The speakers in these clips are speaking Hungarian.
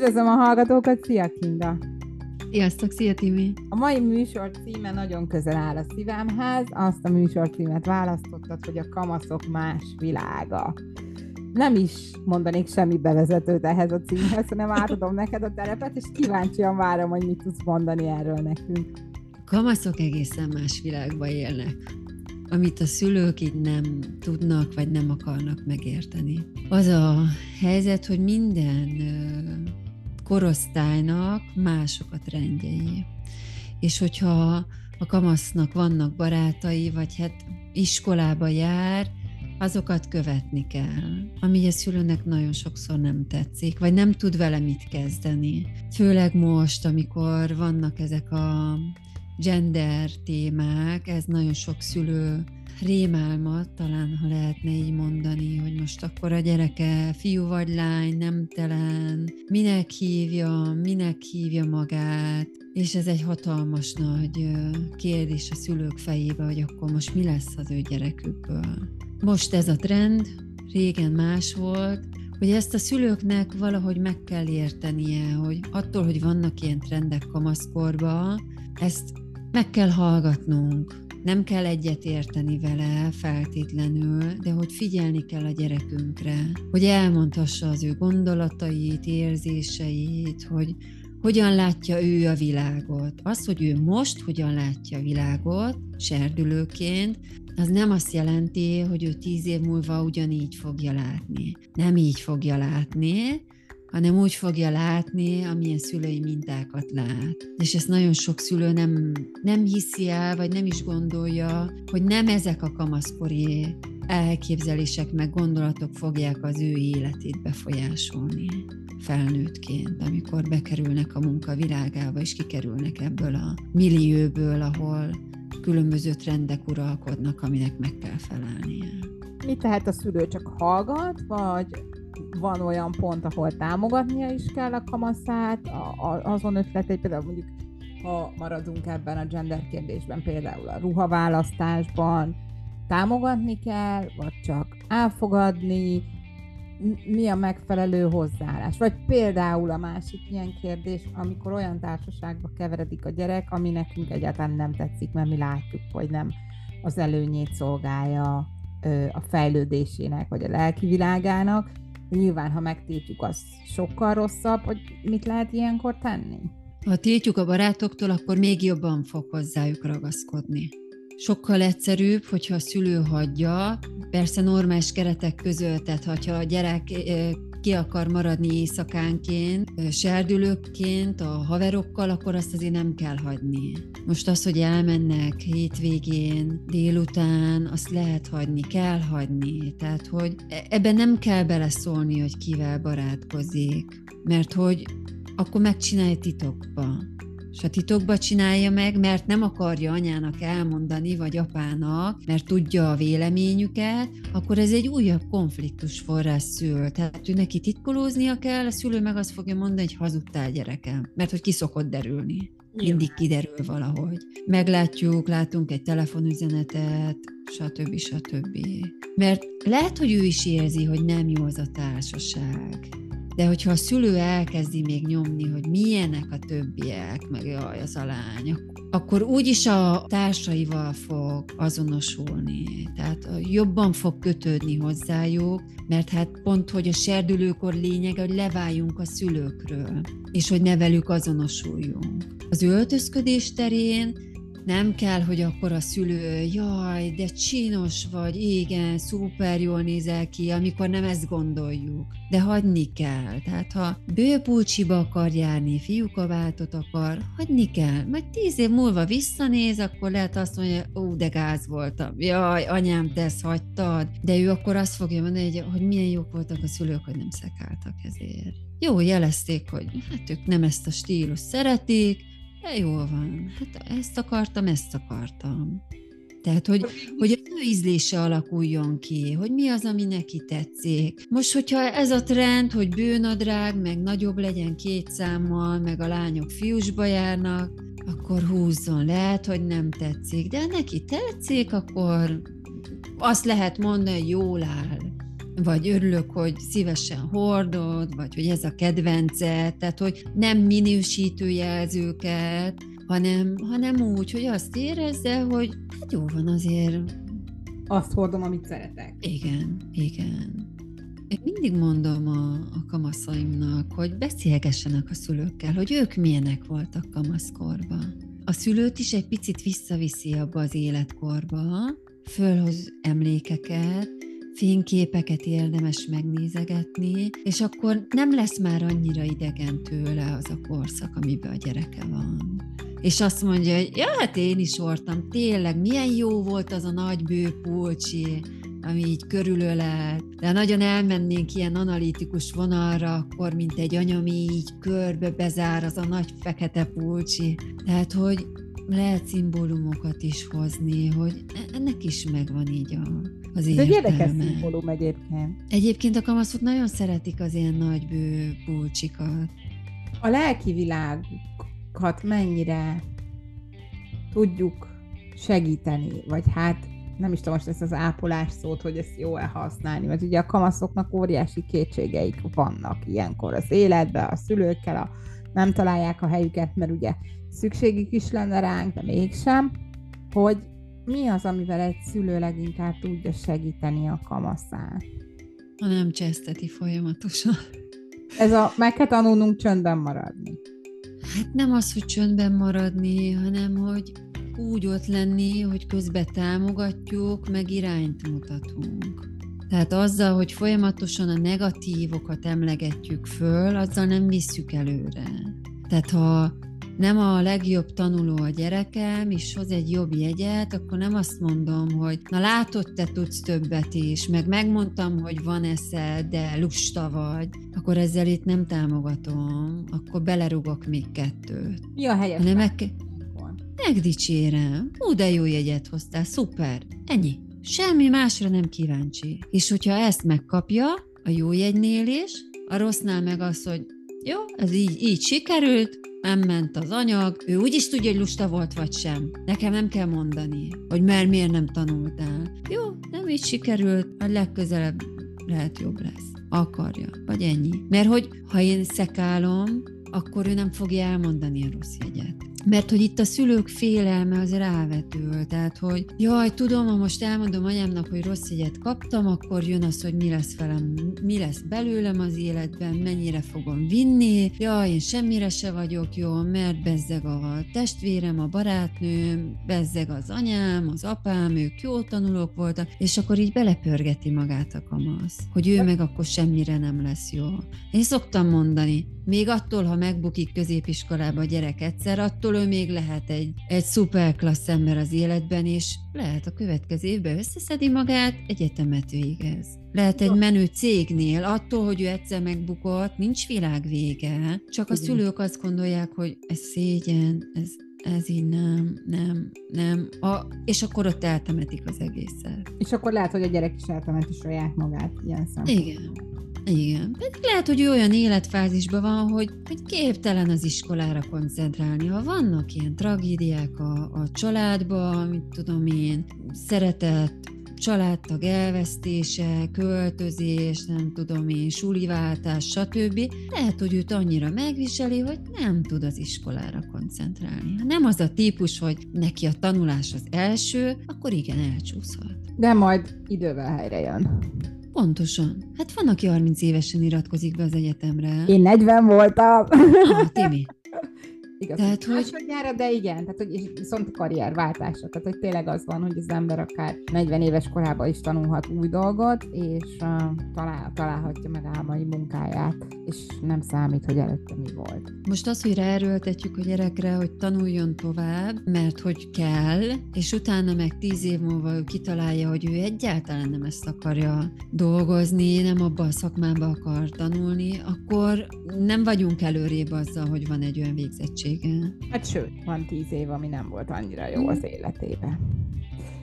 Üdvözlöm a hallgatókat, szia Kinga! Sziasztok, szia Timi! A mai műsor címe nagyon közel áll a szívemhez, azt a műsor címet választottad, hogy a kamaszok más világa. Nem is mondanék semmi bevezetőt ehhez a címhez, hanem átadom neked a terepet, és kíváncsian várom, hogy mit tudsz mondani erről nekünk. A kamaszok egészen más világba élnek amit a szülők így nem tudnak, vagy nem akarnak megérteni. Az a helyzet, hogy minden korosztálynak mások a trendjei. És hogyha a kamasznak vannak barátai, vagy hát iskolába jár, azokat követni kell, ami a szülőnek nagyon sokszor nem tetszik, vagy nem tud vele mit kezdeni. Főleg most, amikor vannak ezek a gender témák, ez nagyon sok szülő rémálmat, talán ha lehetne így mondani, hogy most akkor a gyereke fiú vagy lány, nemtelen, minek hívja, minek hívja magát, és ez egy hatalmas nagy kérdés a szülők fejébe, hogy akkor most mi lesz az ő gyerekükből. Most ez a trend, régen más volt, hogy ezt a szülőknek valahogy meg kell értenie, hogy attól, hogy vannak ilyen trendek kamaszkorba, ezt meg kell hallgatnunk, nem kell egyet érteni vele feltétlenül, de hogy figyelni kell a gyerekünkre, hogy elmondhassa az ő gondolatait, érzéseit, hogy hogyan látja ő a világot. Az, hogy ő most hogyan látja a világot, serdülőként, az nem azt jelenti, hogy ő tíz év múlva ugyanígy fogja látni. Nem így fogja látni, hanem úgy fogja látni, amilyen szülői mintákat lát. És ezt nagyon sok szülő nem, nem hiszi el, vagy nem is gondolja, hogy nem ezek a kamaszkori elképzelések meg gondolatok fogják az ő életét befolyásolni felnőttként, amikor bekerülnek a munka világába, és kikerülnek ebből a millióből, ahol különböző trendek uralkodnak, aminek meg kell felelnie. Mit tehet a szülő? Csak hallgat, vagy van olyan pont, ahol támogatnia is kell a kamaszát, a, a, azon ötleteit, például mondjuk ha maradunk ebben a gender kérdésben, például a ruhaválasztásban, támogatni kell, vagy csak elfogadni, mi a megfelelő hozzáállás. Vagy például a másik ilyen kérdés, amikor olyan társaságba keveredik a gyerek, ami nekünk egyáltalán nem tetszik, mert mi látjuk, hogy nem az előnyét szolgálja a fejlődésének, vagy a lelki világának, Nyilván, ha megtiltjuk, az sokkal rosszabb, hogy mit lehet ilyenkor tenni? Ha tiltjuk a barátoktól, akkor még jobban fog hozzájuk ragaszkodni. Sokkal egyszerűbb, hogyha a szülő hagyja, persze normális keretek között, tehát ha a gyerek ki akar maradni éjszakánként, serdülőkként, a haverokkal, akkor azt azért nem kell hagyni. Most az, hogy elmennek hétvégén, délután, azt lehet hagyni, kell hagyni. Tehát, hogy e, ebben nem kell beleszólni, hogy kivel barátkozik, mert hogy akkor megcsinálja titokba és a titokba csinálja meg, mert nem akarja anyának elmondani, vagy apának, mert tudja a véleményüket, akkor ez egy újabb konfliktus forrás szül. Tehát ő neki titkolóznia kell, a szülő meg azt fogja mondani, hogy hazudtál gyerekem, mert hogy ki szokott derülni. Mindig kiderül valahogy. Meglátjuk, látunk egy telefonüzenetet, stb. stb. Mert lehet, hogy ő is érzi, hogy nem jó az a társaság de hogyha a szülő elkezdi még nyomni, hogy milyenek a többiek, meg jaj, az a lány, akkor úgyis a társaival fog azonosulni. Tehát jobban fog kötődni hozzájuk, mert hát pont, hogy a serdülőkor lényeg, hogy leváljunk a szülőkről, és hogy ne velük azonosuljunk. Az öltözködés terén nem kell, hogy akkor a szülő, jaj, de csinos vagy, igen, szuper jól nézel ki, amikor nem ezt gondoljuk. De hagyni kell. Tehát ha bőpulcsiba akar járni, fiúkaváltot akar, hagyni kell. Majd tíz év múlva visszanéz, akkor lehet azt mondja, ó, de gáz voltam. Jaj, anyám, te ezt hagytad. De ő akkor azt fogja mondani, hogy, hogy milyen jók voltak a szülők, hogy nem szekáltak ezért. Jó, jelezték, hogy hát ők nem ezt a stílus szeretik, de jól van, hát ezt akartam, ezt akartam. Tehát, hogy, hogy az ő ízlése alakuljon ki, hogy mi az, ami neki tetszik. Most, hogyha ez a trend, hogy bőnadrág, meg nagyobb legyen két számmal, meg a lányok fiúsba járnak, akkor húzzon. Lehet, hogy nem tetszik, de neki tetszik, akkor azt lehet mondani, hogy jól áll. Vagy örülök, hogy szívesen hordod, vagy hogy ez a kedvence, tehát hogy nem minősítő jelzőket, hanem, hanem úgy, hogy azt érezze, hogy hát jó van azért. Azt hordom, amit szeretek. Igen, igen. Én mindig mondom a, a kamaszaimnak, hogy beszélgessenek a szülőkkel, hogy ők milyenek voltak kamaszkorban. A szülőt is egy picit visszaviszi abba az életkorba, fölhoz emlékeket, fényképeket érdemes megnézegetni, és akkor nem lesz már annyira idegen tőle az a korszak, amiben a gyereke van. És azt mondja, hogy ja, hát én is voltam, tényleg, milyen jó volt az a nagy bőpulcsi, ami így körülölel, de nagyon elmennénk ilyen analitikus vonalra, akkor mint egy anya, ami így körbe bezár az a nagy fekete pulcsi. Tehát, hogy lehet szimbólumokat is hozni, hogy e- ennek is megvan így a, az Ez egy érdekes szimbólum egyébként. Egyébként a kamaszok nagyon szeretik az ilyen nagybő pulcsikat. A lelki világukat mennyire tudjuk segíteni, vagy hát nem is tudom most ezt az ápolás szót, hogy ezt jó-e használni, mert ugye a kamaszoknak óriási kétségeik vannak ilyenkor az életben, a szülőkkel, a, nem találják a helyüket, mert ugye szükségük is lenne ránk, de mégsem, hogy mi az, amivel egy szülő leginkább tudja segíteni a kamaszát? Ha nem cseszteti folyamatosan. Ez a, meg kell tanulnunk csöndben maradni. Hát nem az, hogy csöndben maradni, hanem hogy úgy ott lenni, hogy közben támogatjuk, meg irányt mutatunk. Tehát azzal, hogy folyamatosan a negatívokat emlegetjük föl, azzal nem visszük előre. Tehát ha nem a legjobb tanuló a gyerekem, és hoz egy jobb jegyet, akkor nem azt mondom, hogy na látod, te tudsz többet is, meg megmondtam, hogy van eszed, de lusta vagy, akkor ezzel itt nem támogatom, akkor belerugok még kettőt. Mi a helyes? Nem meg... Megdicsérem. Ú, de jó jegyet hoztál, szuper. Ennyi. Semmi másra nem kíváncsi. És hogyha ezt megkapja, a jó jegynél is, a rossznál meg az, hogy jó, ez így, így sikerült, nem ment az anyag, ő úgy is tudja, hogy lusta volt vagy sem. Nekem nem kell mondani, hogy mert miért nem tanultál. Jó, nem így sikerült, a legközelebb lehet jobb lesz. Akarja, vagy ennyi. Mert hogy ha én szekálom, akkor ő nem fogja elmondani a rossz jegyet. Mert hogy itt a szülők félelme az rávetül, tehát hogy jaj, tudom, ha most elmondom anyámnak, hogy rossz jegyet kaptam, akkor jön az, hogy mi lesz velem, mi lesz belőlem az életben, mennyire fogom vinni, jaj, én semmire se vagyok jó, mert bezzeg a testvérem, a barátnőm, bezzeg az anyám, az apám, ők jó tanulók voltak, és akkor így belepörgeti magát a kamasz, hogy ő meg akkor semmire nem lesz jó. Én szoktam mondani, még attól, ha megbukik középiskolába a gyerek egyszer, attól ő még lehet egy, egy szuperklassz ember az életben, és lehet a következő évben összeszedi magát, egyetemet végez. Lehet egy menő cégnél, attól, hogy ő egyszer megbukott, nincs világ vége, csak a szülők azt gondolják, hogy ez szégyen, ez, ez így nem, nem, nem. A, és akkor ott eltemetik az egészet. És akkor lehet, hogy a gyerek is eltemeti saját magát ilyen szempontból. Igen. Igen. Pedig lehet, hogy olyan életfázisban van, hogy, hogy képtelen az iskolára koncentrálni. Ha vannak ilyen tragédiák a, a családban, mit tudom én, szeretett családtag elvesztése, költözés, nem tudom én, suliváltás, stb. Lehet, hogy őt annyira megviseli, hogy nem tud az iskolára koncentrálni. Ha nem az a típus, hogy neki a tanulás az első, akkor igen, elcsúszhat. De majd idővel helyre jön. Pontosan. Hát van, aki 30 évesen iratkozik be az egyetemre. Én 40 voltam. Ah, Timi. Igaz, tehát, hogy... Másodjára, de igen, tehát hogy viszont karrierváltásra, tehát hogy tényleg az van, hogy az ember akár 40 éves korában is tanulhat új dolgot, és uh, talál, találhatja meg álmai munkáját, és nem számít, hogy előtte mi volt. Most az, hogy ráerőltetjük a gyerekre, hogy tanuljon tovább, mert hogy kell, és utána meg 10 év múlva ő kitalálja, hogy ő egyáltalán nem ezt akarja dolgozni, nem abba a szakmába akar tanulni, akkor nem vagyunk előrébb azzal, hogy van egy olyan végzettség igen. Hát sőt, van tíz év, ami nem volt annyira jó az életében.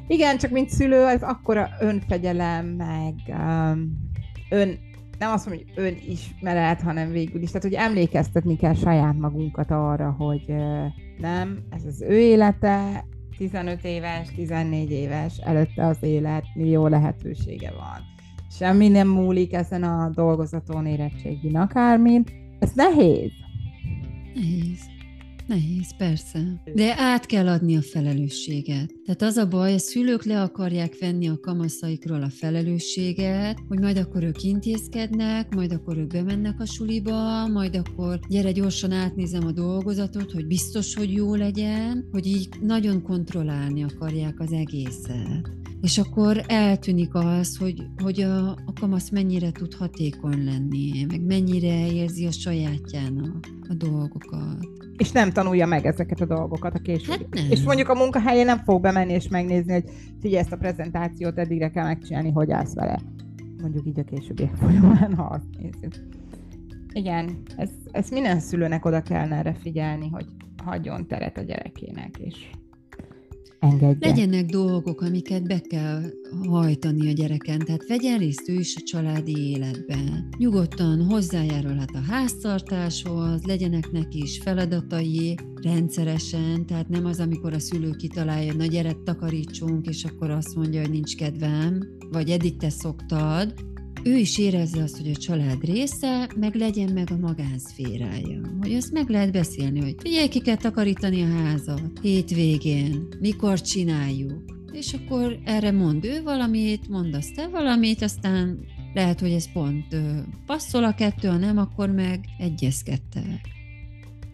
Igen, csak mint szülő, ez akkora önfegyelem, meg um, ön, nem azt mondom, hogy önismeret, hanem végül is, tehát hogy emlékeztetni kell saját magunkat arra, hogy uh, nem, ez az ő élete, 15 éves, 14 éves, előtte az élet, millió lehetősége van. Semmi nem múlik ezen a dolgozaton, érettségin, akármin. Ez nehéz. Nehéz. Nehéz, persze. De át kell adni a felelősséget. Tehát az a baj, a szülők le akarják venni a kamaszaikról a felelősséget, hogy majd akkor ők intézkednek, majd akkor ők bemennek a suliba, majd akkor gyere gyorsan átnézem a dolgozatot, hogy biztos, hogy jó legyen, hogy így nagyon kontrollálni akarják az egészet. És akkor eltűnik az, hogy, hogy a, a kamasz mennyire tud hatékony lenni, meg mennyire érzi a sajátjának a dolgokat. És nem tanulja meg ezeket a dolgokat a később. Hát nem. És mondjuk a munkahelyen nem fog bemenni és megnézni, hogy figyelj, ezt a prezentációt eddigre kell megcsinálni, hogy állsz vele. Mondjuk így a későbbiek folyamán, ha azt nézzük. Igen, ez, ez minden szülőnek oda kellene erre figyelni, hogy hagyjon teret a gyerekének, és engedje. Legyenek dolgok, amiket be kell hajtani a gyereken, tehát vegyen részt ő is a családi életben. Nyugodtan hozzájárulhat a háztartáshoz, legyenek neki is feladatai rendszeresen, tehát nem az, amikor a szülő kitalálja, na gyere, takarítsunk, és akkor azt mondja, hogy nincs kedvem, vagy eddig te szoktad, ő is érezze azt, hogy a család része, meg legyen meg a magánszférája. Hogy azt meg lehet beszélni, hogy figyelj, ki kell takarítani a házat hétvégén, mikor csináljuk. És akkor erre mond ő valamit, mondasz te valamit, aztán lehet, hogy ez pont passzol a kettő, ha nem, akkor meg egyezkedtek.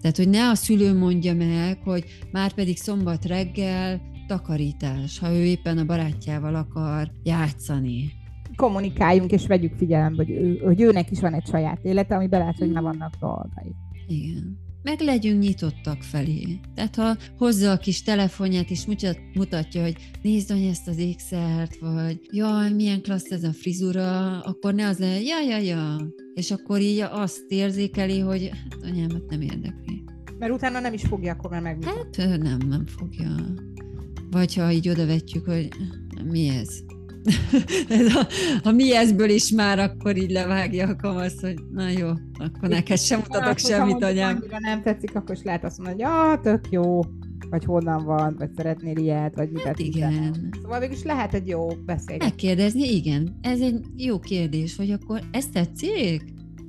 Tehát, hogy ne a szülő mondja meg, hogy már pedig szombat reggel takarítás, ha ő éppen a barátjával akar játszani kommunikáljunk és vegyük figyelembe, hogy, ő, hogy őnek is van egy saját élete, ami belát, hogy ne vannak dolgai. Igen. Meg legyünk nyitottak felé. Tehát ha hozza a kis telefonját és mutat, mutatja, hogy nézd hogy ezt az ékszert, vagy jaj, milyen klassz ez a frizura, akkor ne az le, ja, ja, ja. És akkor így azt érzékeli, hogy hát anyámat nem érdekli. Mert utána nem is fogja akkor már megmutatni. Hát nem, nem fogja. Vagy ha így odavetjük, hogy mi ez? ez a, a mi ezből is már akkor így levágja a kamasz, hogy na jó, akkor neked sem mutatok semmit, anyám. Ha nem tetszik, akkor is lehet azt mondani, hogy ah, tök jó, vagy honnan van, vagy szeretnél ilyet, vagy hát igen. Szóval végül lehet egy jó beszélgetés. Megkérdezni, igen. Ez egy jó kérdés, hogy akkor ezt tetszik?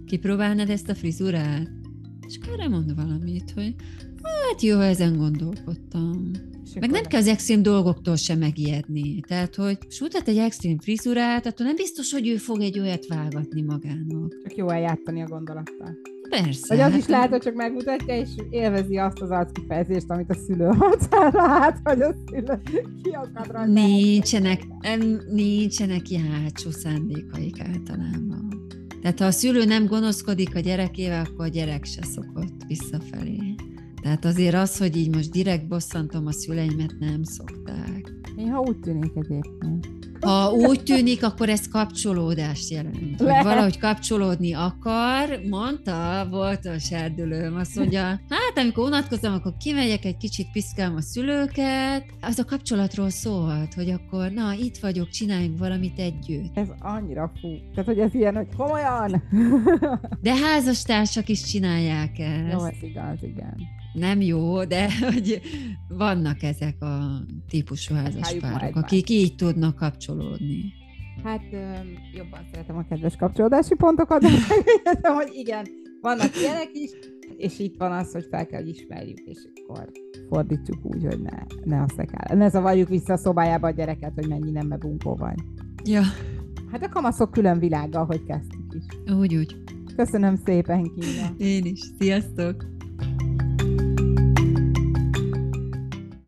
Kipróbálnád ezt a frizurát? És akkor erre mond valamit, hogy hát jó, ezen gondolkodtam. Meg nem kell az extrém dolgoktól sem megijedni. Tehát, hogy sutat egy extrém frizurát, attól nem biztos, hogy ő fog egy olyat vágatni magának. Csak jó eljátszani a gondolattal. Persze. Vagy az hát is lehet, hogy csak megmutatja, és élvezi azt az arckifejezést, amit a szülő arcára lát, vagy a szülő kiakad rajta. Nincsenek, nincsenek ilyen hátsó szándékaik általában. Tehát ha a szülő nem gonoszkodik a gyerekével, akkor a gyerek se szokott visszafelé. Tehát azért az, hogy így most direkt bosszantom a szüleimet, nem szokták. Néha úgy tűnik egyébként. Ha úgy tűnik, akkor ez kapcsolódást jelent. Hogy valahogy kapcsolódni akar, mondta, volt a serdülőm, azt mondja, hát amikor unatkozom, akkor kimegyek, egy kicsit piszkálom a szülőket. Az a kapcsolatról szólt, hogy akkor na, itt vagyok, csináljunk valamit együtt. Ez annyira fú. Tehát, hogy ez ilyen, hogy komolyan. De házastársak is csinálják ezt. Jó, ez igaz, igen nem jó, de hogy vannak ezek a típusú házaspárok, akik így tudnak kapcsolódni. Hát jobban szeretem a kedves kapcsolódási pontokat, de megértem, hogy igen, vannak ilyenek is, és itt van az, hogy fel kell, ismerjük, és akkor fordítsuk úgy, hogy ne, ne azt kell. Ne zavarjuk vissza a szobájába a gyereket, hogy mennyi nem mebunkó vagy. Ja. Hát a kamaszok külön világa, hogy kezdtük is. Úgy, úgy. Köszönöm szépen, Kína. Én is. Sziasztok!